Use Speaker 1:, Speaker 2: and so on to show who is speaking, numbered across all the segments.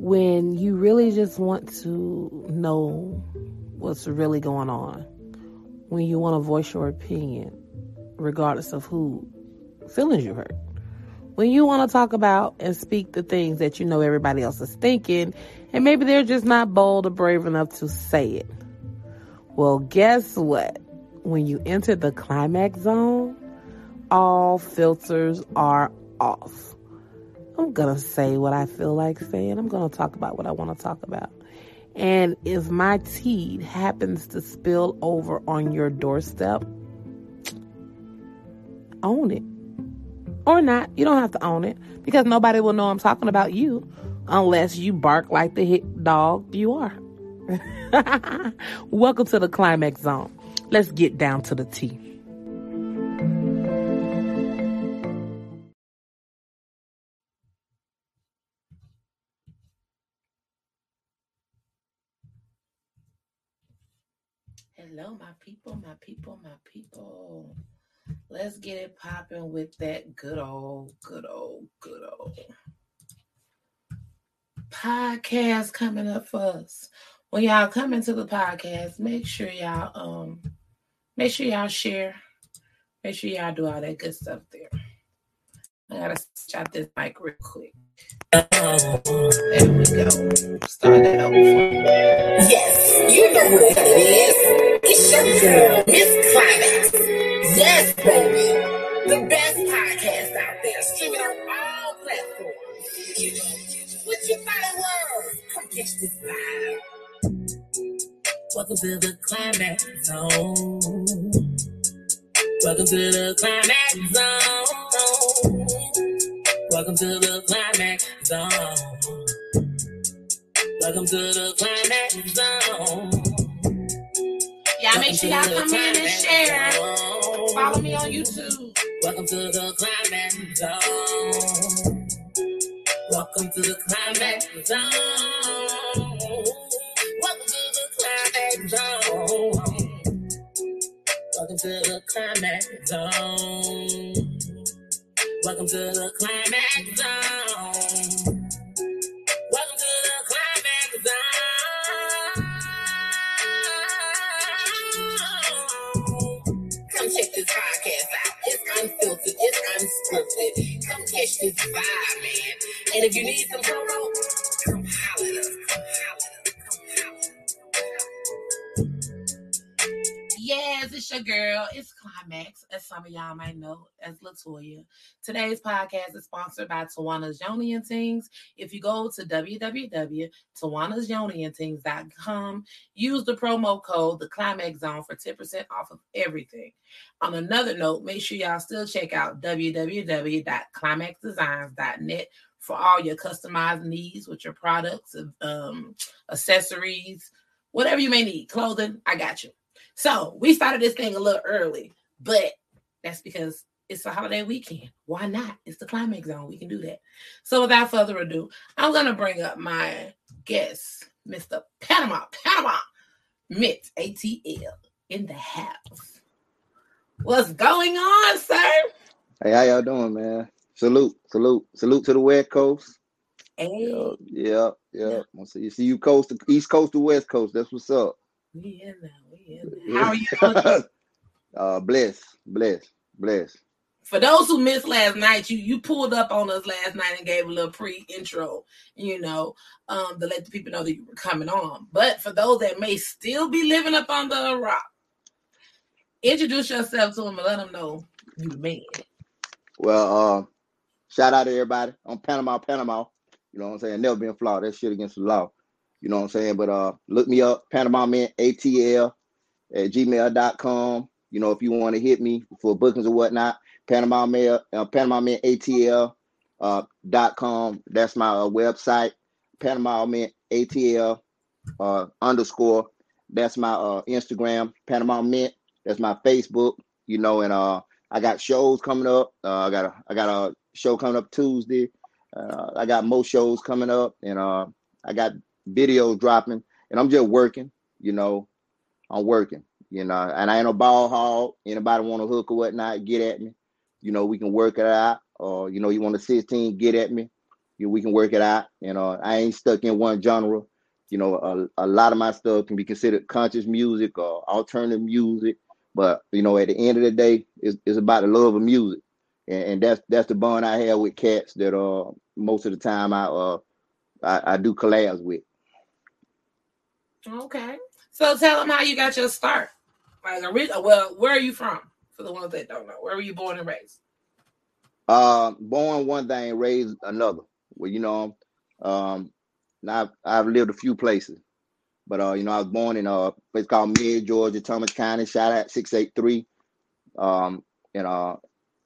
Speaker 1: when you really just want to know what's really going on, when you want to voice your opinion, regardless of who feelings you hurt. When you want to talk about and speak the things that you know everybody else is thinking, and maybe they're just not bold or brave enough to say it. Well, guess what? When you enter the climax zone, all filters are off. I'm going to say what I feel like saying. I'm going to talk about what I want to talk about. And if my tea happens to spill over on your doorstep, own it. Or not. You don't have to own it because nobody will know I'm talking about you unless you bark like the hit dog you are. Welcome to the climax zone. Let's get down to the tea. Hello, my people, my people, my people. Let's get it popping with that good old, good old, good old podcast coming up for us. When y'all come into the podcast, make sure y'all um make sure y'all share. Make sure y'all do all that good stuff there. I gotta out this mic real quick. There we go. Start that over.
Speaker 2: Yes, you know what it is. Your girl, Miss Climax. Yes, baby. The best podcast out there, streaming on all platforms. You know, what you thought it? Come catch this vibe. Welcome to the climax zone. Welcome to the climax zone. Welcome to the climax zone. Welcome to the climax zone.
Speaker 1: Y'all make sure y'all come in and share. Follow me on YouTube.
Speaker 2: Welcome to the climax zone. Welcome to the climax zone. Welcome to the climax zone. Welcome to the climax zone. Welcome to the climax zone. And if you need some promo, come holler.
Speaker 1: Yes, it's your girl. It's Climax, as some of y'all might know as Latoya. Today's podcast is sponsored by Tawana's Yoni and Things. If you go to www.tawanasyoniandthings.com, use the promo code the Climax Zone for 10% off of everything. On another note, make sure y'all still check out www.climaxdesigns.net for all your customized needs with your products, um, accessories, whatever you may need, clothing. I got you. So we started this thing a little early, but that's because it's a holiday weekend. Why not? It's the climax zone. We can do that. So without further ado, I'm gonna bring up my guest, Mr. Panama, Panama, Mint ATL in the house. What's going on, sir?
Speaker 3: Hey, how y'all doing, man? Salute, salute, salute to the West Coast.
Speaker 1: Hey,
Speaker 3: Yeah, yeah, yeah. I see you see you coast to East Coast to West Coast. That's what's up.
Speaker 1: we in there. We in there. How are you?
Speaker 3: uh bless, bless, bless.
Speaker 1: for those who missed last night, you you pulled up on us last night and gave a little pre-intro, you know, um, to let the people know that you were coming on. But for those that may still be living up under a rock, introduce yourself to them and let them know you the man.
Speaker 3: Well, uh, shout out to everybody on Panama, Panama. You know what I'm saying? Never been flawed. That shit against the law. You know what I'm saying? But uh look me up, Panama Man ATL at gmail.com. You know, if you want to hit me for bookings or whatnot, Panama Mail, uh, Panama Man ATL uh, dot com. That's my uh, website. Panama Man ATL uh, underscore. That's my uh, Instagram. Panama Mint. That's my Facebook. You know, and uh, I got shows coming up. Uh, I got a I got a show coming up Tuesday. Uh, I got more shows coming up, and uh, I got videos dropping, and I'm just working. You know, I'm working. You know, and I ain't a ball hog. Anybody want to hook or whatnot, get at me. You know, we can work it out. Or you know, you want a 16, get at me. you we can work it out. You know, I ain't stuck in one genre. You know, a, a lot of my stuff can be considered conscious music or alternative music. But you know, at the end of the day, it's, it's about the love of music, and, and that's that's the bond I have with cats that uh most of the time I uh I, I do collabs with.
Speaker 4: Okay. So tell them how you got your start. Like, well, where are you from? For the ones that don't know, where were you born and raised?
Speaker 3: Uh, born one thing, raised another. Well, you know, um, I've I've lived a few places, but uh, you know, I was born in a place called Mid, Georgia, Thomas County. Shout out six eight three. Um, and uh,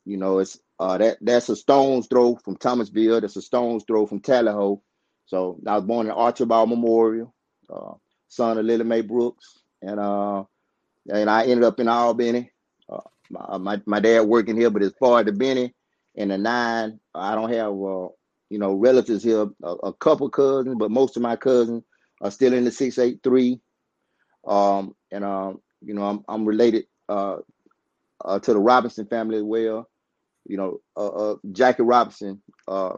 Speaker 3: you know, it's uh that that's a stone's throw from Thomasville. That's a stone's throw from Tallahoe. So I was born in Archibald Memorial, uh, son of Lily Mae Brooks, and uh, and I ended up in Albany. Uh, my, my my dad working here, but as far as the Benny and the nine, I don't have uh, you know relatives here. A, a, couple cousins, but most of my cousins are still in the six eight three. Um, and um, you know, I'm I'm related uh, to the Robinson family as well. You know, uh, uh Jackie Robinson uh,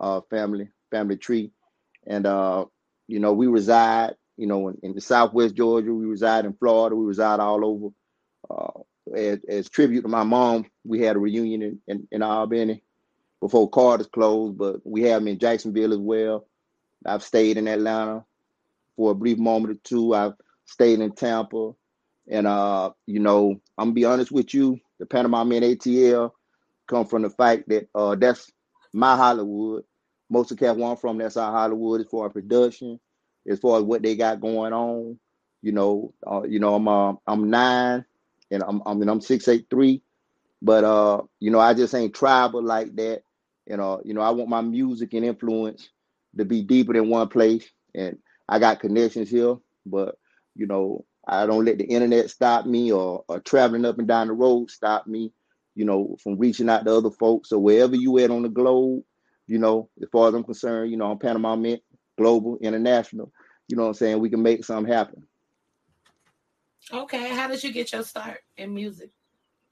Speaker 3: uh family family tree, and uh, you know, we reside you know, in, in, the Southwest Georgia. We reside in Florida. We reside all over. Uh, as, as, tribute to my mom, we had a reunion in, in, in Albany before Carter's closed, but we have them in Jacksonville as well. I've stayed in Atlanta for a brief moment or two. I've stayed in Tampa. And, uh, you know, I'm to be honest with you, the Panama Men ATL come from the fact that uh, that's my Hollywood. Most of where I'm from, that's our Hollywood as far as production as far as what they got going on. You know, uh, you know, I'm uh, I'm nine, and I'm I mean I'm six eight three, but uh, you know, I just ain't tribal like that. You know, you know, I want my music and influence to be deeper than one place, and I got connections here, but you know, I don't let the internet stop me or, or traveling up and down the road stop me. You know, from reaching out to other folks. So wherever you at on the globe, you know, as far as I'm concerned, you know, I'm Panama Mint global, international. You know what I'm saying? We can make something happen.
Speaker 4: Okay. How did you get your start in music?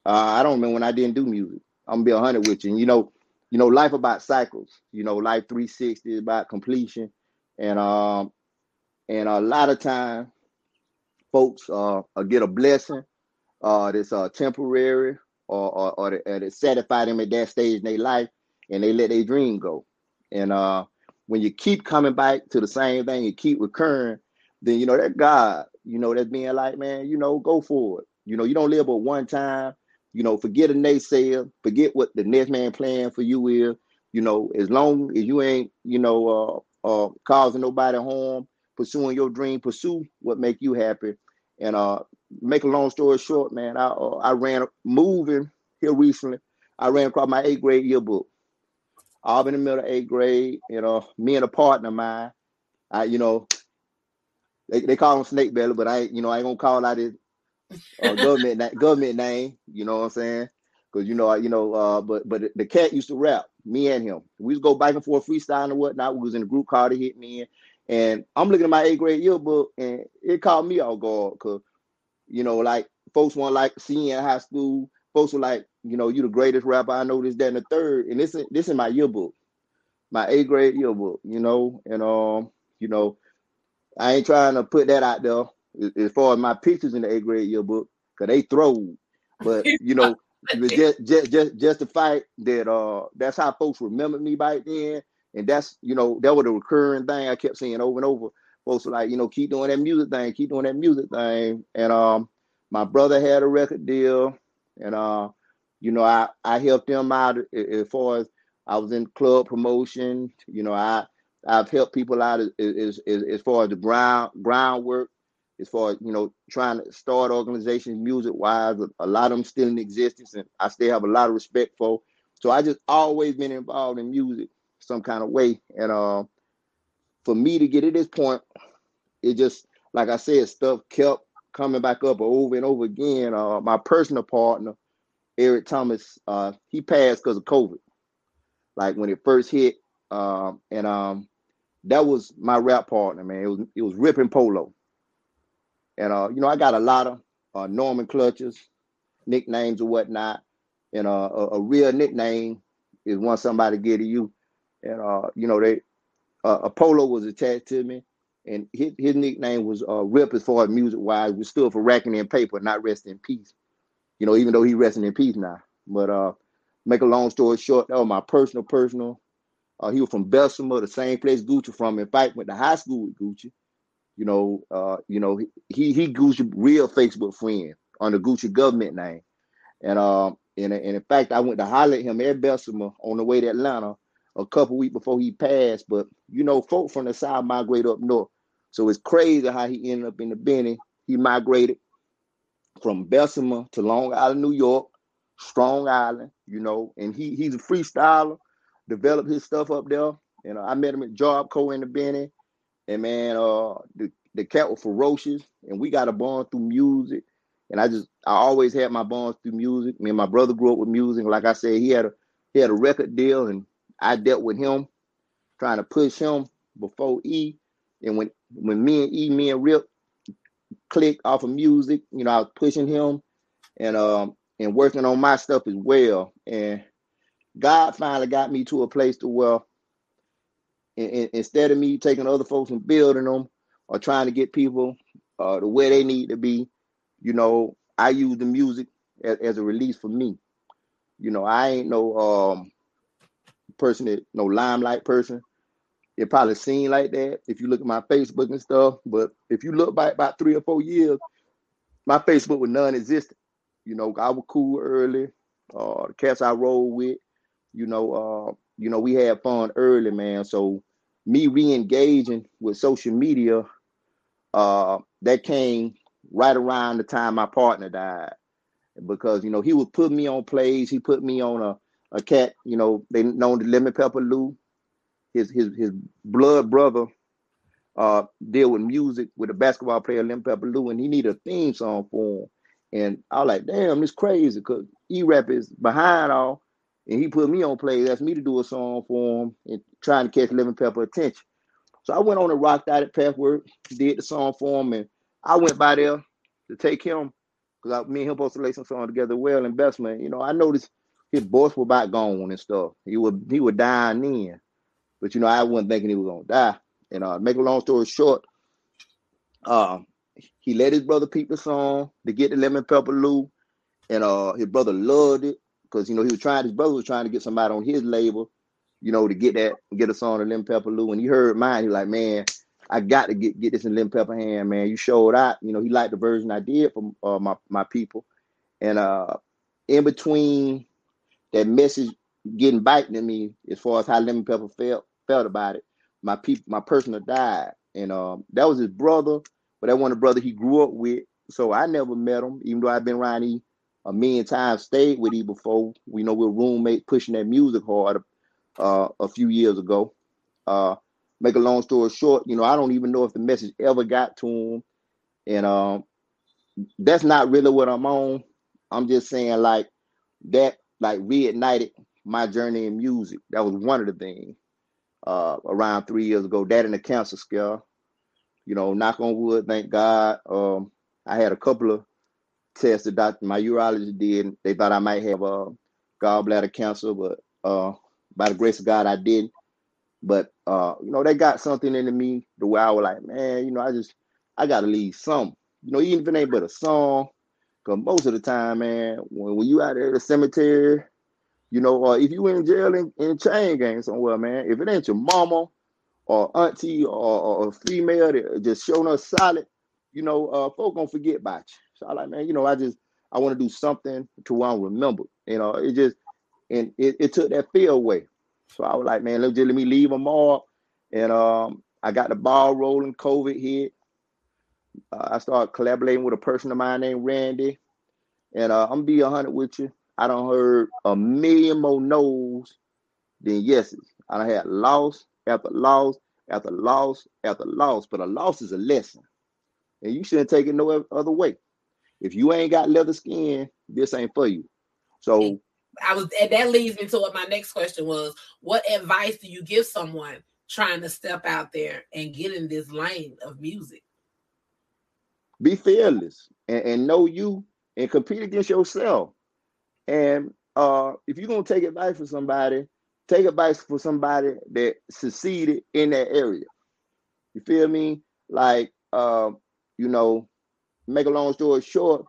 Speaker 3: Uh, I don't remember when I didn't do music. I'm gonna be a hundred with you. And you know, you know, life about cycles. You know, life 360 is about completion, and um, and a lot of time, folks uh get a blessing, uh, that's uh temporary, or or, or, or that satisfy them at that stage in their life, and they let their dream go. And uh, when you keep coming back to the same thing, you keep recurring, then you know that God, you know, that's being like, man, you know, go for it. You know, you don't live but one time. You know, forget a naysayer, forget what the next man plan for you is. You know, as long as you ain't, you know, uh, uh, causing nobody harm, pursuing your dream, pursue what make you happy. And uh, make a long story short, man, I uh, I ran moving here recently. I ran across my eighth grade yearbook. All in the middle of eighth grade, you know, me and a partner of mine, I, you know, they, they call him Snake Belly, but I, you know, I ain't gonna call out his uh, government government name. You know what I'm saying? Because you know, I, you know, uh, but but the cat used to rap. Me and him, we used to go back and forth freestyling and whatnot. We was in a group called to hit me, in, and I'm looking at my eighth grade yearbook, and it caught me off guard because, you know, like folks want like seeing in high school, folks were like, you know, you the greatest rapper I know this, that, and the third. And this this is my yearbook, my eighth grade yearbook, you know, and um, you know, I ain't trying to put that out there as far as my pictures in the eighth grade yearbook, cause they throw. But you know, just just just just the fact that uh that's how folks remembered me back then. And that's you know, that was a recurring thing I kept saying over and over. Folks were like, you know, keep doing that music thing, keep doing that music thing. And um my brother had a record deal and uh you know, I I helped them out as far as I was in club promotion. You know, I I've helped people out as as, as far as the ground groundwork, as far as you know, trying to start organizations music wise. A lot of them still in existence, and I still have a lot of respect for. So I just always been involved in music some kind of way, and uh, for me to get to this point, it just like I said, stuff kept coming back up over and over again. Uh, my personal partner Eric Thomas, uh, he passed because of COVID. Like when it first hit, um, and um, that was my rap partner, man. It was it was ripping polo, and uh, you know I got a lot of uh, Norman clutches, nicknames or whatnot, and uh, a, a real nickname is one somebody give to you. and uh, you know they uh, Apollo was attached to me, and his, his nickname was uh, Rip as far as music wise, was still for racking in paper, not rest in peace. You know, even though he resting in peace now. But uh, make a long story short, that was my personal personal. Uh, he was from Bessemer, the same place Gucci from. In fact, went to high school with Gucci. You know, uh, you know, he he Gucci real Facebook friend the Gucci government name. And um, and, and in fact, I went to holler at him at Bessemer on the way to Atlanta a couple weeks before he passed. But you know, folk from the south migrate up north. So it's crazy how he ended up in the Benny. He migrated from Bessemer to Long Island, New York, Strong Island, you know, and he he's a freestyler, developed his stuff up there. And uh, I met him at Job Corps in the Benny. And man, uh the, the cat was ferocious and we got a bond through music. And I just I always had my bonds through music. Me and my brother grew up with music. Like I said, he had a he had a record deal and I dealt with him, trying to push him before E. And when when me and E, me and Rip clicked off of music, you know, I was pushing him and um and working on my stuff as well. And God finally got me to a place to where in, in, instead of me taking other folks and building them or trying to get people uh, to where they need to be, you know, I use the music as, as a release for me. You know, I ain't no um person that no limelight person. It probably seemed like that if you look at my Facebook and stuff. But if you look back about three or four years, my Facebook was non-existent. You know, I was cool early. Uh, the cats I rolled with, you know, uh, you know, we had fun early, man. So me re-engaging with social media, uh, that came right around the time my partner died, because you know he would put me on plays. He put me on a a cat, you know, they known the Lemon Pepper Lou. His his his blood brother uh deal with music with a basketball player, Lemon Pepper Lou, and he needed a theme song for him. And I was like, damn, it's crazy because E-Rap is behind all. And he put me on play, asked me to do a song for him and trying to catch Lemon Pepper attention. So I went on a rock dotted at Pathwork, did the song for him, and I went by there to take him because me and him supposed to lay some song together well and best man. You know, I noticed his voice was about gone and stuff. He would he would dying then. But you know, I wasn't thinking he was gonna die. And uh make a long story short, uh, he let his brother peep the song to get the lemon pepper Lou. And uh his brother loved it because you know he was trying his brother was trying to get somebody on his label, you know, to get that get a song of lemon pepper Lou. And he heard mine, he was like, Man, I got to get get this in lemon pepper hand, man. You showed out. You know, he liked the version I did for uh, my my people. And uh in between that message getting back to me as far as how Lemon Pepper felt felt about it. My people, my personal died, and um, that was his brother, but that one the brother he grew up with. So I never met him, even though I've been around a million times, stayed with him before. We know we're roommate pushing that music hard uh, a few years ago. Uh, make a long story short, you know, I don't even know if the message ever got to him, and um, that's not really what I'm on. I'm just saying like that like reignited my journey in music. That was one of the things. Uh, around three years ago, that and the cancer scare. You know, knock on wood, thank God. Um, I had a couple of tests that doctor, my urologist did. They thought I might have uh, gallbladder cancer, but uh, by the grace of God, I didn't. But uh, you know, they got something into me the way I was like, man, you know, I just I gotta leave some. You know, even if it ain't but a song, Cause most of the time, man, when, when you out there at the cemetery, you know, or if you in jail in, in chain gang somewhere, man, if it ain't your mama or auntie or, or a female that just showing us solid, you know, uh, folk gonna forget about you. So I like, man, you know, I just I want to do something to where I'm remembered. You know, it just and it, it took that fear away. So I was like, man, let, just let me leave them all. And um, I got the ball rolling. COVID hit. Uh, I started collaborating with a person of mine named Randy, and uh, I'm gonna be hundred with you. I don't heard a million more no's than yeses. I done had loss after loss after loss after loss, but a loss is a lesson, and you shouldn't take it no other way. If you ain't got leather skin, this ain't for you. So
Speaker 4: I was and that leads me to what my next question was. What advice do you give someone trying to step out there and get in this lane of music?
Speaker 3: Be fearless and, and know you and compete against yourself. And uh, if you're gonna take advice from somebody, take advice for somebody that succeeded in that area. You feel me? Like, uh, you know, make a long story short,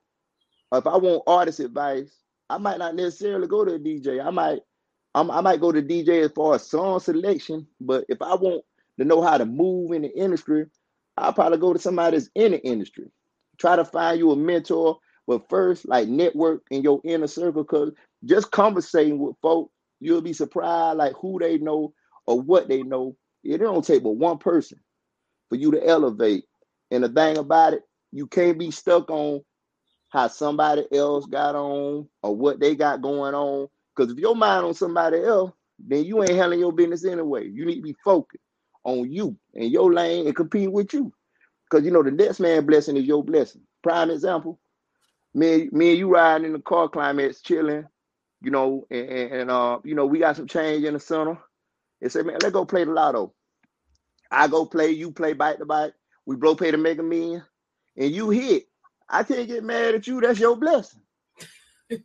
Speaker 3: if I want artist advice, I might not necessarily go to a DJ. I might, I'm, i might go to DJ as far as song selection. But if I want to know how to move in the industry, I'll probably go to somebody that's in the industry. Try to find you a mentor, but first, like network in your inner circle, because just conversating with folks, you'll be surprised like who they know or what they know. It don't take but one person for you to elevate. And the thing about it, you can't be stuck on how somebody else got on or what they got going on. Because if your mind on somebody else, then you ain't handling your business anyway. You need to be focused on you and your lane and compete with you. Because you know the next man blessing is your blessing. Prime example, me, me and you riding in the car climax, chilling, you know, and, and uh, you know, we got some change in the center. And say, man, let's go play the lotto. I go play, you play bite to bite. We blow pay to make a million, and you hit. I can't get mad at you. That's your blessing. you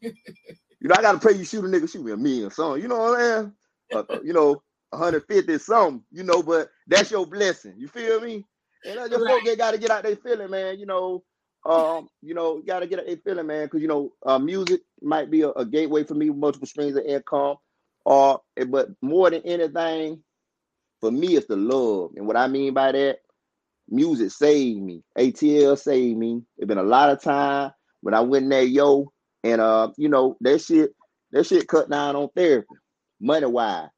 Speaker 3: know, I gotta pray you shoot a nigga, shoot me a million something. You know what I'm saying? Uh, you know, 150 something, you know, but that's your blessing. You feel me? And I just right. folk gotta get out their feeling, man. You know, um, you know, gotta get a feeling, man, because you know, uh, music might be a, a, gateway for me, multiple streams of income. Or, uh, but more than anything, for me, it's the love. And what I mean by that, music saved me. ATL saved me. It's been a lot of time when I went in there, yo, and uh, you know, that shit, that shit cut down on therapy, money wise.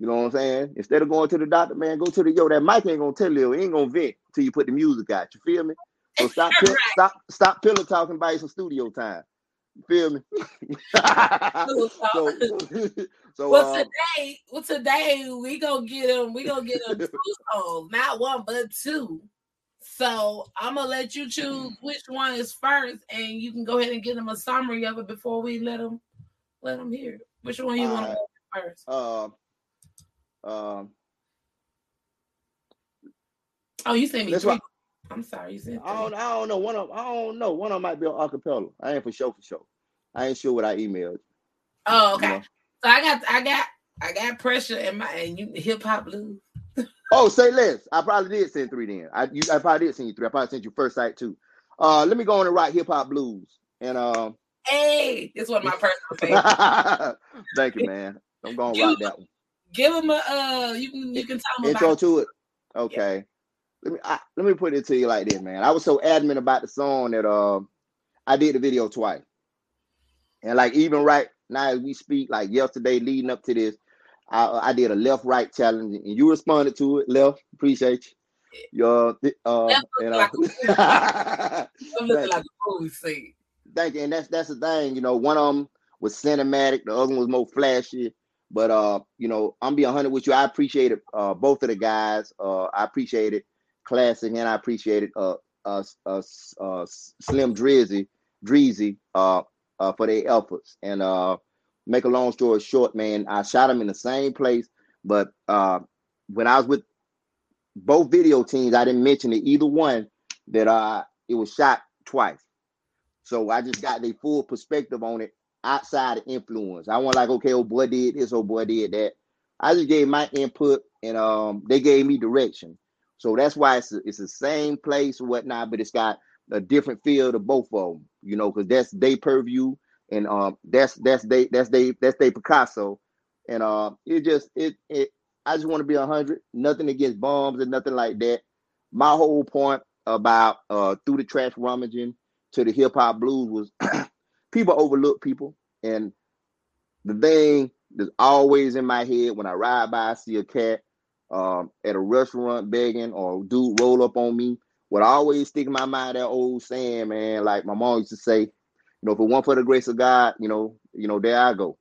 Speaker 3: You know what I'm saying? Instead of going to the doctor, man, go to the yo. That mic ain't gonna tell you, it ain't gonna vent till you put the music out. You feel me? So stop, right. stop, stop pillow talking by some studio time. You feel me?
Speaker 4: so, so well, uh, today, well, today we gonna get them. We gonna get them two songs, not one but two. So I'm gonna let you choose which one is first, and you can go ahead and give them a summary of it before we let them let them hear. Which one you want to uh, first? Uh, um. Oh, you sent me three. What, I'm sorry, you said.
Speaker 3: I don't. I don't know. One of. I don't know. One of them might be on acapella. I ain't for sure. For sure. I ain't sure what I emailed.
Speaker 4: Oh, okay. You know? So I got. I got. I got pressure in my and you hip hop blues.
Speaker 3: oh, say less. I probably did send three then. I you, I probably did send you three. I probably sent you first site too. Uh, let me go on and write hip hop blues. And um,
Speaker 4: hey, it's one of my personal favorites.
Speaker 3: Thank you, man. I'm gonna write that one.
Speaker 4: Give him a uh, you can you can tell him
Speaker 3: intro about to it. Okay. Yeah. Let me I, let me put it to you like this, man. I was so adamant about the song that uh, I did the video twice, and like even right now as we speak, like yesterday leading up to this, I, I did a left right challenge, and you responded to it. Left, appreciate you. Your uh, and, uh, like, like Thank you, and that's that's the thing. You know, one of them was cinematic, the other one was more flashy. But uh, you know, I'm being hundred with you. I appreciate it. Uh, both of the guys. Uh, I appreciate it. Classic, and I appreciate it. Uh, uh, uh, uh Slim Drizzy, Dreezy, uh, uh, for their efforts. And uh, make a long story short, man, I shot them in the same place. But uh, when I was with both video teams, I didn't mention it either one that uh it was shot twice. So I just got the full perspective on it outside influence. I want like, okay, old boy did this, old boy did that. I just gave my input and um they gave me direction. So that's why it's it's the same place or whatnot, but it's got a different feel to both of them, you know, because that's they purview and um that's that's they that's they that's they Picasso. And uh it just it it I just want to be a hundred, nothing against bombs and nothing like that. My whole point about uh through the trash rummaging to the hip hop blues was people overlook people. And the thing that's always in my head when I ride by, I see a cat um, at a restaurant begging or dude roll up on me. What I always stick in my mind that old saying, man, like my mom used to say, you know, if it weren't for the grace of God, you know, you know, there I go.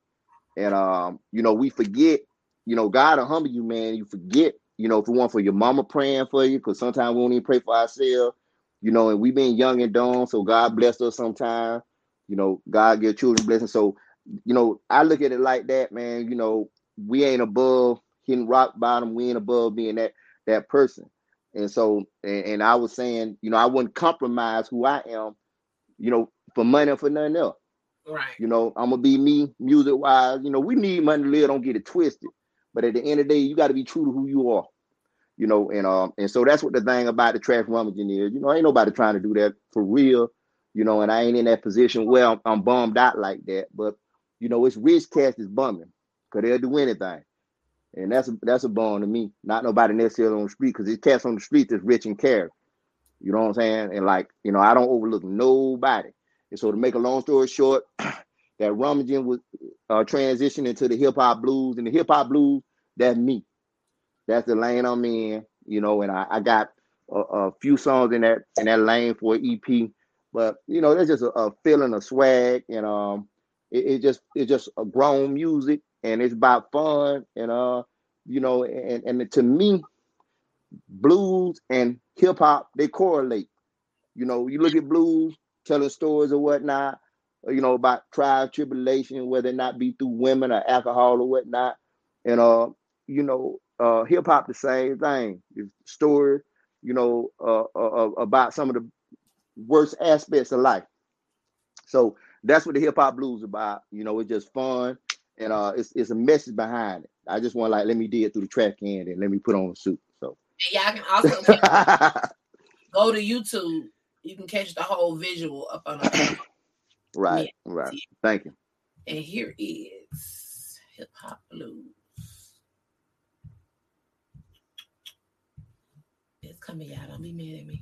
Speaker 3: And um, you know, we forget, you know, God will humble you, man. You forget, you know, if it weren't for your mama praying for you, because sometimes we don't even pray for ourselves, you know, and we've been young and dumb, so God blessed us sometimes. You know, God give children blessings. So, you know, I look at it like that, man. You know, we ain't above hitting rock bottom. We ain't above being that that person. And so, and, and I was saying, you know, I wouldn't compromise who I am, you know, for money or for nothing else.
Speaker 4: Right.
Speaker 3: You know, I'm gonna be me music wise. You know, we need money to live. Don't get it twisted. But at the end of the day, you got to be true to who you are. You know, and um, and so that's what the thing about the trash rummaging is. You know, ain't nobody trying to do that for real. You know, and I ain't in that position where I'm, I'm bummed out like that. But you know, it's rich cats is bumming because they'll do anything. And that's a, that's a bone to me. Not nobody necessarily on the street because it's cats on the street that's rich and care. You know what I'm saying? And like, you know, I don't overlook nobody. And so to make a long story short, that rummaging was uh, transitioning to the hip hop blues, and the hip hop blues, that's me. That's the lane I'm in, you know. And I, I got a, a, few songs in that in that lane for EP, but you know, there's just a, a feeling of swag, and um, it, it just it's just a grown music, and it's about fun, and uh, you know, and and to me, blues and hip hop they correlate. You know, you look at blues telling stories or whatnot, you know, about trial tribulation, whether it not be through women or alcohol or whatnot. And uh, you know, uh hip hop the same thing. It's story, you know, uh, uh, uh, about some of the worst aspects of life. So that's what the hip hop blues about. You know, it's just fun and uh it's it's a message behind it. I just want like let me dig it through the track can and let me put on a suit. So
Speaker 4: and y'all can also go to YouTube. You can catch the whole visual up on the
Speaker 3: Right, yeah. right. Thank you.
Speaker 4: And here is hip hop blues. It's coming out. Don't be mad at me.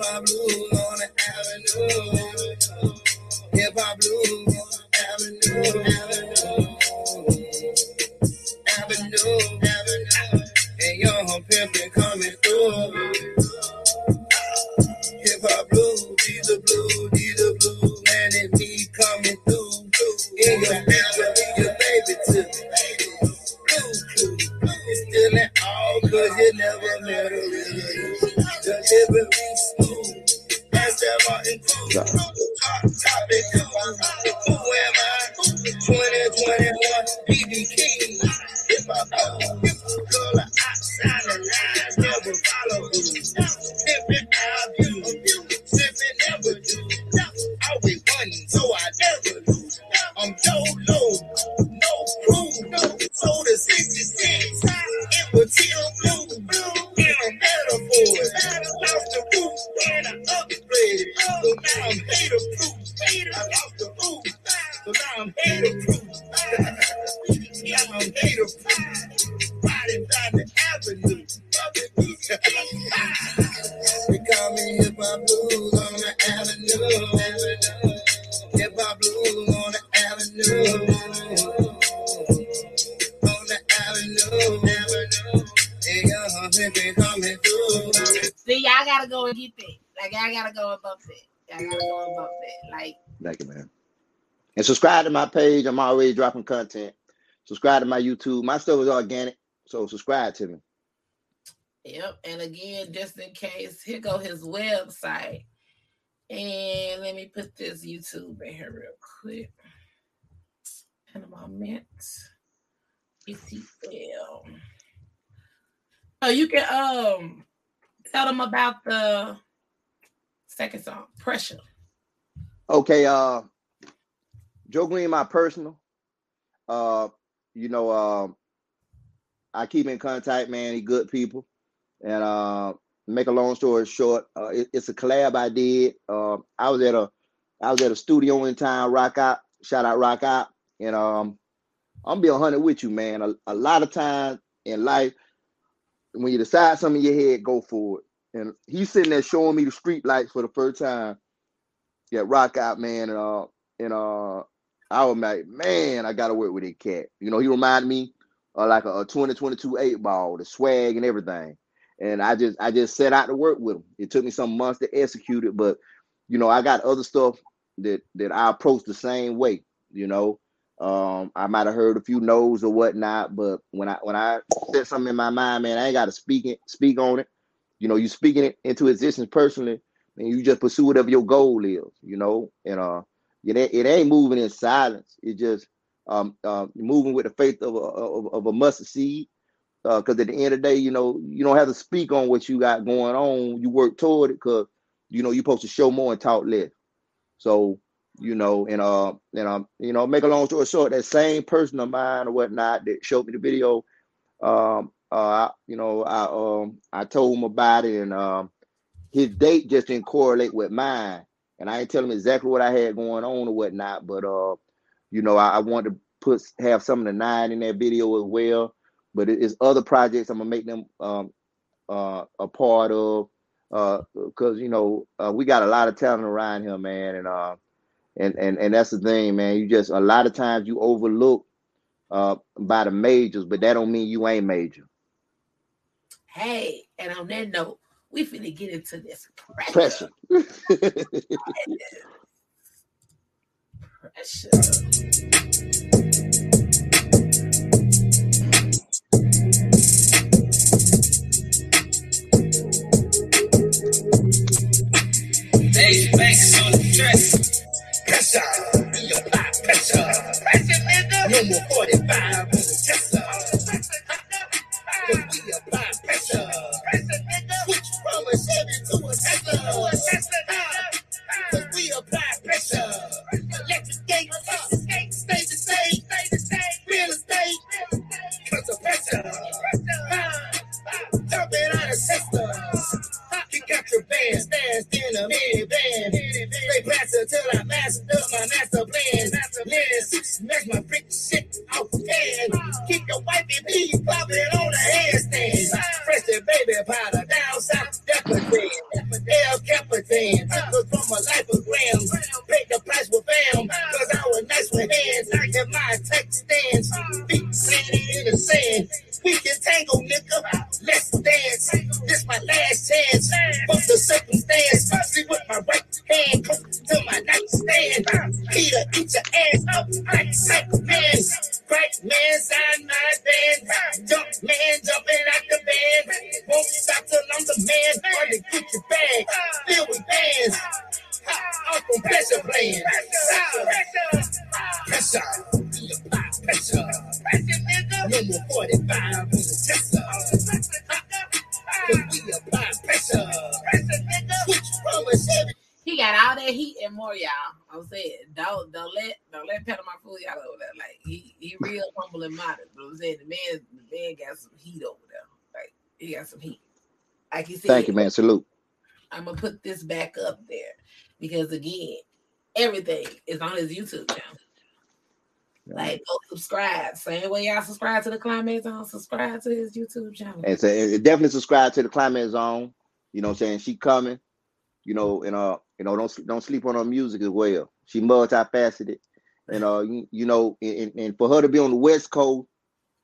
Speaker 4: Hip hop blues on the avenue. Hip hop blues on avenue. Avenue. avenue. avenue. And young pimpin' coming through.
Speaker 3: Subscribe to my page. I'm always dropping content. Subscribe to my YouTube. My stuff is organic, so subscribe to me.
Speaker 4: Yep. And again, just in case, here go his website. And let me put this YouTube in here real quick. Panama Mint. ECL. So you can um tell them about the second song, Pressure.
Speaker 3: Okay, uh Joe Green, my personal. Uh, you know, uh, I keep in contact, man. He good people, and uh, make a long story short, uh, it, it's a collab I did. Uh, I was at a, I was at a studio in town, Rock Out. Shout out Rock Out, and um, I'm be hundred with you, man. A, a lot of times in life, when you decide something in your head, go for it. And he's sitting there showing me the street lights for the first time. Yeah, rock out, man. And uh, and uh, I was like, man, I gotta work with a cat. You know, he reminded me of like a, a 2022 eight ball, the swag and everything. And I just I just set out to work with him. It took me some months to execute it, but you know, I got other stuff that that I approach the same way, you know. Um, I might have heard a few no's or whatnot, but when I when I set something in my mind, man, I ain't got to speak it, speak on it. You know, you speaking it into existence personally, and you just pursue whatever your goal is. You know, and uh, it, it ain't moving in silence. It just um, uh, moving with the faith of a, of, of a mustard seed. Because uh, at the end of the day, you know, you don't have to speak on what you got going on. You work toward it because you know you're supposed to show more and talk less. So you know, and uh, and um, you know, make a long story short, that same person of mine or whatnot that showed me the video, um, uh, you know, I um, I told him about it, and um, his date just didn't correlate with mine, and I didn't tell him exactly what I had going on or whatnot, but uh, you know, I, I wanted to put have some of the nine in that video as well, but it, it's other projects I'm gonna make them um, uh, a part of, uh, because you know, uh, we got a lot of talent around here, man, and uh and and and that's the thing, man. You just a lot of times you overlook uh by the majors, but that don't mean you ain't major.
Speaker 4: Hey, and on that note, we finna get into this pressure. Pressure. pressure. No more 45 on the Tesla.
Speaker 3: Thank you, man. Salute.
Speaker 4: I'm gonna put this back up there because again, everything is on his YouTube channel. Like, go subscribe. Same way y'all subscribe to the Climax Zone, subscribe to his YouTube channel.
Speaker 3: And so definitely subscribe to the Climax Zone. You know what I'm saying? She coming. You know, and uh, you know, don't don't sleep on her music as well. She multifaceted. And uh, you, you know, and, and for her to be on the West Coast,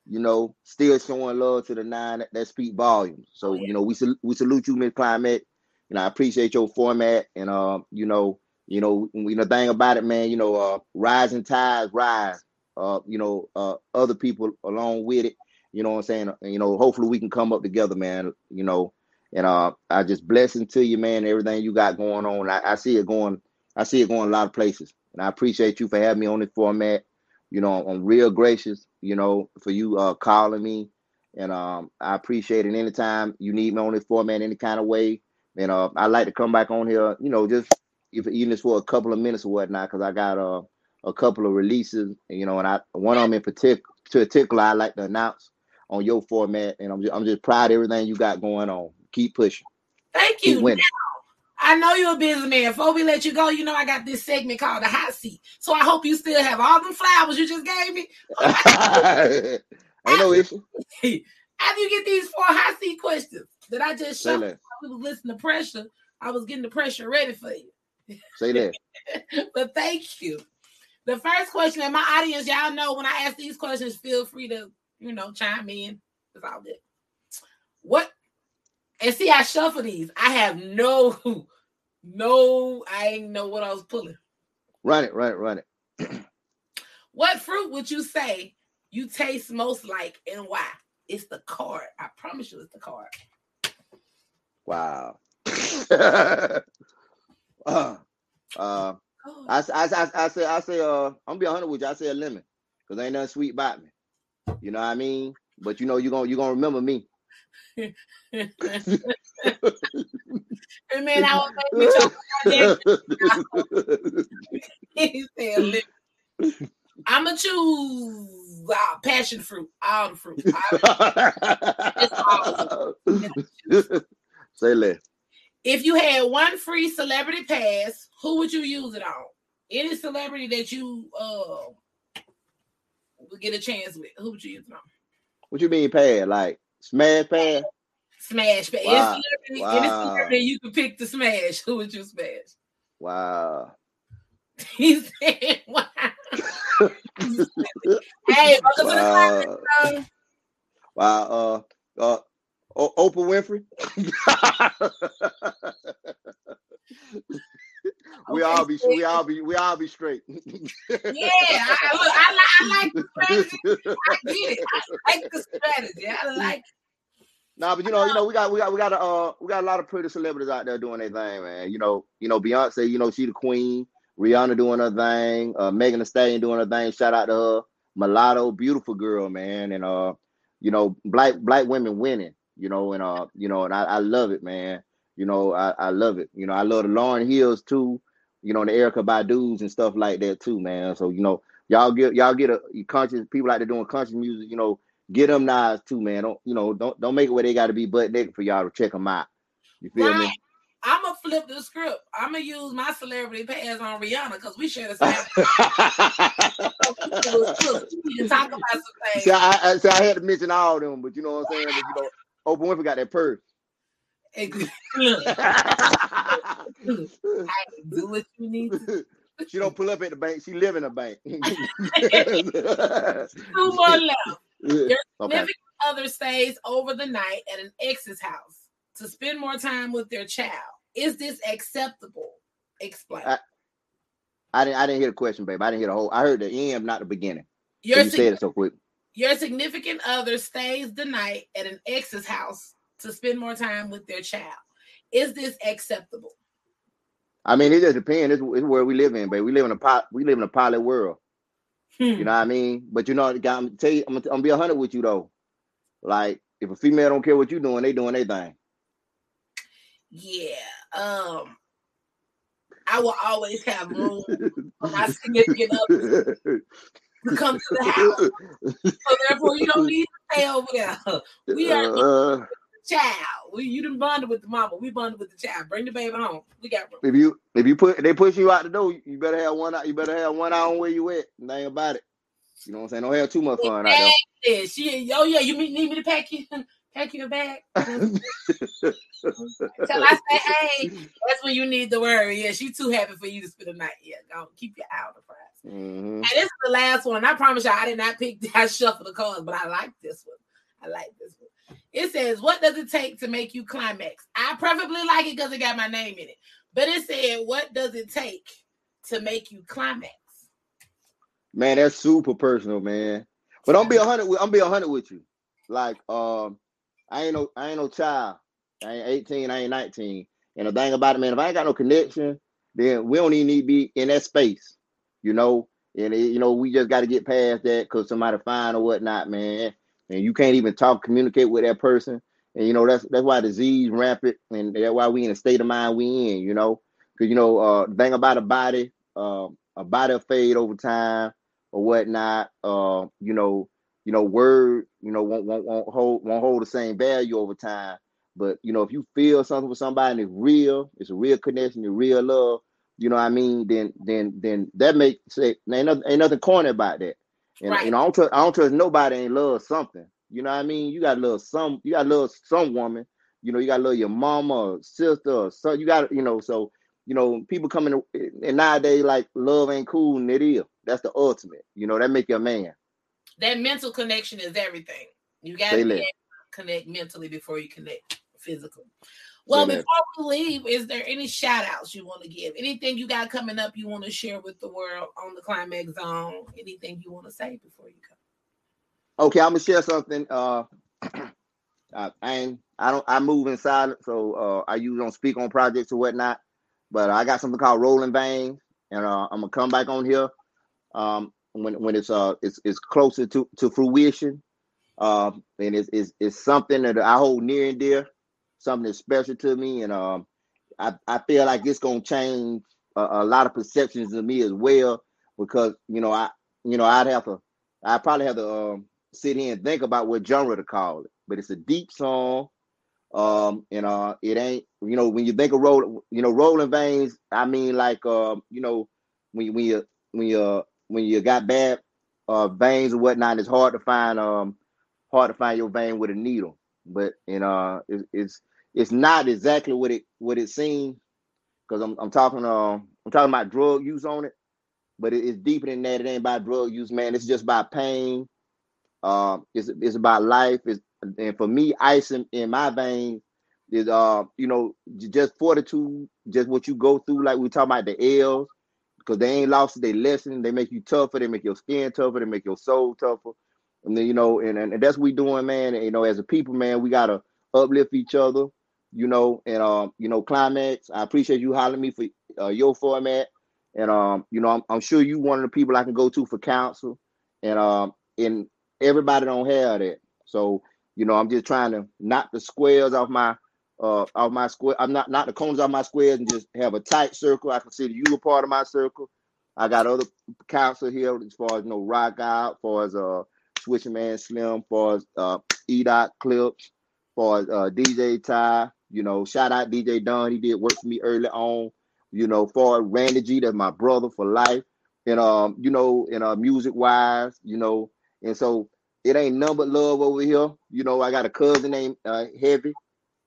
Speaker 3: you know, still showing love to the nine that, that speak volumes. So, oh, yeah. you know, we sal- we salute you, Miss Climax. And I appreciate your format. And uh, you know, you know, you know, thing about it, man, you know, uh rising tides rise uh, you know, uh, other people along with it. You know what I'm saying? You know, hopefully we can come up together, man. You know, and uh, I just blessing to you, man. Everything you got going on, I, I see it going. I see it going a lot of places, and I appreciate you for having me on this format. You know, I'm real gracious. You know, for you uh, calling me, and um, I appreciate it. Anytime you need me on this format, any kind of way, and uh, I like to come back on here. You know, just if even just for a couple of minutes or whatnot, because I got uh a couple of releases, you know, and I one of them in particular, particular, I like to announce on your format, and I'm just, I'm just proud of everything you got going on. Keep pushing.
Speaker 4: Thank you. Now, I know you're a busy man. Before we let you go, you know I got this segment called the hot seat. So I hope you still have all the flowers you just gave me.
Speaker 3: Ain't no issue.
Speaker 4: After you get these four hot seat questions that I just showed, I was listening to pressure. I was getting the pressure ready for you.
Speaker 3: Say that.
Speaker 4: but thank you. The first question, and my audience, y'all know when I ask these questions, feel free to, you know, chime in. It's all good. What? And see, I shuffle these. I have no, no, I ain't know what I was pulling.
Speaker 3: Run it, run it, run it.
Speaker 1: What fruit would you say you taste most like and why? It's the card. I promise you, it's the card.
Speaker 3: Wow. uh, uh, oh. I, I, I, I say, I say, uh, I'm gonna be hundred with you. I say a lemon, cause ain't nothing sweet about me. You know what I mean? But you know, you gonna you gonna remember me. And man, I was
Speaker 1: make He said, lemon. I'm gonna choose uh, passion fruit, all the fruit.
Speaker 3: Say less.
Speaker 1: If you had one free celebrity pass, who would you use it on? Any celebrity that you uh would get a chance with, who would you use it on?
Speaker 3: What you mean pass? Like smash pass?
Speaker 1: Smash pass. Wow. Celebrity, wow. celebrity you could pick to smash, who would you smash?
Speaker 3: Wow.
Speaker 1: He said, "Wow." hey, welcome wow. to the
Speaker 3: Wow. Uh, uh, o- Oprah Winfrey. we all be we all be we all be straight.
Speaker 1: Yeah, I, I, I, like the strategy. I get it. I like the strategy. I like.
Speaker 3: Nah, but you know, you know, we got we got we got a uh, we got a lot of pretty celebrities out there doing their thing, man. You know, you know, Beyonce, you know, she the queen. Rihanna doing her thing. Uh, Megan Thee Stallion doing her thing. Shout out to her. Mulatto, beautiful girl, man. And uh, you know, black black women winning. You know, and uh, you know, and I, I love it, man. You know, I, I love it. You know, I love the Lauryn Hills too. You know, the Erykah Badu's and stuff like that too, man. So you know, y'all get y'all get a conscious people out there doing conscious music. You know, get them knives too, man. Don't you know? Don't don't make it where they got to be butt naked for y'all to check them out. You feel right. me?
Speaker 1: I'm gonna flip the script. I'm gonna use my celebrity pass on Rihanna because we share the same.
Speaker 3: talk about some things. See, I, I, see, I had to mention all of them, but you know what I'm saying. But, you know, Oprah Winfrey got that purse.
Speaker 1: Do what you need to.
Speaker 3: She don't pull up at the bank. She live in a bank.
Speaker 1: Two more left. Your significant okay. other stays over the night at an ex's house to spend more time with their child. Is this acceptable? Explain. I,
Speaker 3: I didn't. I didn't hear the question, babe. I didn't hear the whole. I heard the end, not the beginning. Your you said it so quick.
Speaker 1: Your significant other stays the night at an ex's house to spend more time with their child. Is this acceptable?
Speaker 3: I mean, it just depends. It's, it's where we live in, babe. We live in a pot. we live in a pilot world. Hmm. You know what I mean? But you know, I'm gonna tell you, I'm gonna, I'm gonna be a hundred with you though. Like, if a female don't care what you're doing, they doing their thing.
Speaker 1: Yeah. Um I will always have room for my significant other to come to the house. So therefore, you don't need to stay over there. We are uh, child. We you didn't bonded with the mama. We bonded with the child. Bring the baby home. We got room.
Speaker 3: If you if you put they push you out the door, you better have one out. You better have one eye on where you at. Nothing about it. You know what I'm saying? Don't have too much fun exactly. out
Speaker 1: there. She, oh yeah, you need me to pack you pack your bag. Until I say, hey, that's when you need to worry. Yeah, she's too happy for you to spend the night. Yeah, go keep your eye on the prize. Mm-hmm. And this is the last one. I promise you, I did not pick. I shuffle the cards, but I like this one. I like this one. It says, "What does it take to make you climax?" I preferably like it because it got my name in it. But it said, "What does it take to make you climax?"
Speaker 3: Man, that's super personal, man. But I'm be a hundred. I'm be a hundred with you. Like, um, I ain't no I ain't no child. I ain't 18, I ain't 19. And the thing about it, man, if I ain't got no connection, then we don't even need to be in that space, you know. And it, you know, we just got to get past that because somebody fine or whatnot, man. And you can't even talk, communicate with that person. And you know, that's that's why disease rampant, and that's why we in the state of mind we in, you know. Because you know, uh, thing about a body, uh, a body fade over time or whatnot. Uh, you know, you know, word, you know, won't won't, won't hold won't hold the same value over time. But you know, if you feel something with somebody and it's real, it's a real connection, it's real love, you know what I mean, then then then that makes it ain't nothing, ain't nothing corny about that. And right. know, I don't trust I don't trust nobody ain't love something. You know what I mean? You got love some you got love some woman, you know, you got love your mama or sister or son. You got you know, so you know, people coming and nowadays like love ain't cool and it is. That's the ultimate. You know, that make you a man
Speaker 1: that mental connection is everything. You got to connect mentally before you connect physically. Well, before we leave, is there any shout outs you want to give? Anything you got coming up you want to share with the world on the climax zone? Anything you want to say before you go?
Speaker 3: Okay, I'm gonna share something. Uh, I, I ain't, I don't, I move in silence, so uh, I usually don't speak on projects or whatnot. But I got something called Rolling Veins, and uh, I'm gonna come back on here um, when when it's uh it's, it's closer to to fruition. Um, and it's, it's it's something that I hold near and dear something that's special to me, and um, I I feel like it's gonna change a, a lot of perceptions of me as well because you know I you know I'd have to I probably have to um, sit here and think about what genre to call it, but it's a deep song. Um, and uh, it ain't you know when you think of roll, you know, rolling veins. I mean, like uh, you know, when when you when you when you got bad uh veins or whatnot, it's hard to find um hard to find your vein with a needle. But and uh, it, it's it's not exactly what it what it seems because I'm I'm talking um I'm talking about drug use on it, but it, it's deeper than that. It ain't about drug use, man. It's just about pain. Um, it's it's about life. It's and for me, ice in, in my veins is uh you know just fortitude, just what you go through. Like we talk about the L's, because they ain't lost their lesson. They make you tougher. They make your skin tougher. They make your soul tougher. And then you know, and, and, and that's what we doing, man. And, you know, as a people, man, we gotta uplift each other you know, and um, you know, climax. I appreciate you hollering me for uh, your format, and um, you know, I'm, I'm sure you one of the people I can go to for counsel, and um, and everybody don't have that. So you know, I'm just trying to knock the squares off my uh off my square. I'm not not the corners off my squares and just have a tight circle. I consider you a part of my circle. I got other counsel here as far as you know, rock out, as far as uh switching man slim, as far as uh E dot clips, as far as uh DJ Ty, you know, shout out DJ Don. He did work for me early on. You know, for Randy G, that's my brother for life. And um, you know, and uh music wise, you know, and so it ain't number love over here. You know, I got a cousin named uh, Heavy.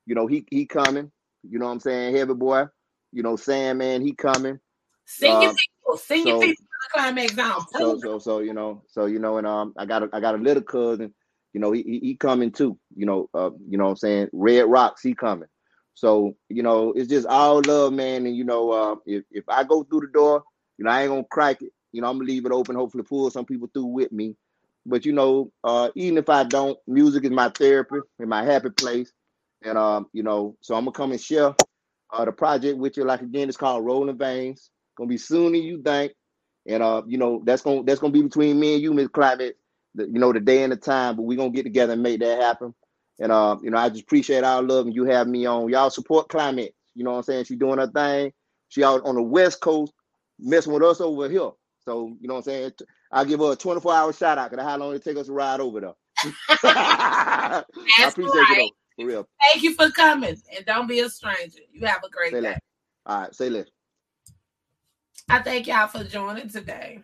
Speaker 3: You know, he he coming. You know what I'm saying? Heavy boy. You know, Sam man, he coming.
Speaker 1: Sing um, your people, sing so, your people to the climax zone.
Speaker 3: So so so you know, so you know, and um I got a I got a little cousin you know, he he coming too. You know, uh, you know what I'm saying? Red Rocks, he coming. So, you know, it's just all love, man. And you know, uh, if if I go through the door, you know, I ain't gonna crack it. You know, I'm gonna leave it open, hopefully pull some people through with me. But you know, uh, even if I don't, music is my therapy and my happy place. And um, you know, so I'm gonna come and share uh the project with you. Like again, it's called Rolling Veins. Gonna be sooner you think. And uh, you know, that's gonna that's gonna be between me and you, Miss Climax the, you know, the day and the time, but we're gonna get together and make that happen. And uh, you know, I just appreciate our love and you have me on. Y'all support Climax. You know what I'm saying? She doing her thing. She out on the west coast messing with us over here. So, you know what I'm saying? I'll give her a 24 hour shout out because how long it take us to ride over there. I
Speaker 1: appreciate right. it for real. Thank you for coming. And don't be a stranger. You have a great
Speaker 3: say
Speaker 1: day.
Speaker 3: All right, say less.
Speaker 1: I thank y'all for joining today.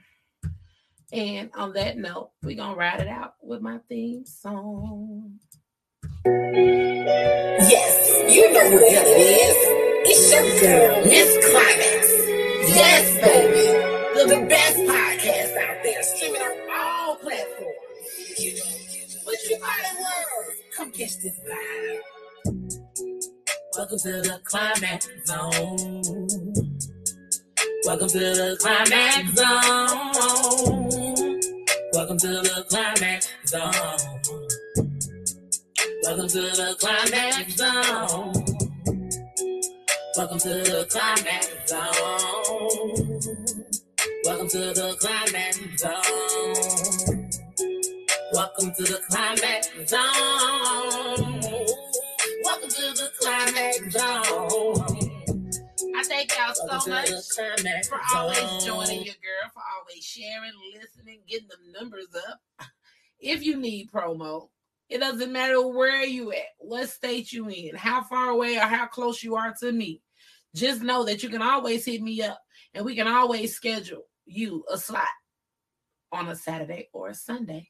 Speaker 1: And on that note, we're going to ride it out with my theme song.
Speaker 2: Yes, you know who it is. It's your girl, Miss Climax. Yes, baby. The, the best podcast out there, streaming on all platforms. You know, what you might world. Come catch this vibe. Welcome to the climax zone. Welcome to the climax zone. Welcome to the climax zone. Welcome to the climax zone. Welcome to the climax zone. Welcome to the climax zone. Welcome to the climax zone. Welcome to the climax zone.
Speaker 1: Thank y'all so much for always joining your girl, for always sharing, listening, getting the numbers up. If you need promo, it doesn't matter where you at, what state you in, how far away or how close you are to me. Just know that you can always hit me up and we can always schedule you a slot on a Saturday or a Sunday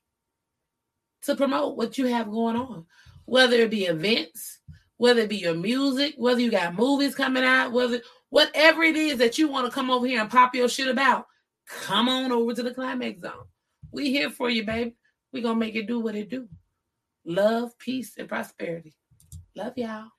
Speaker 1: to promote what you have going on, whether it be events, whether it be your music, whether you got movies coming out, whether whatever it is that you want to come over here and pop your shit about, come on over to the climax zone. We here for you, baby. We gonna make it do what it do. Love, peace, and prosperity. Love y'all.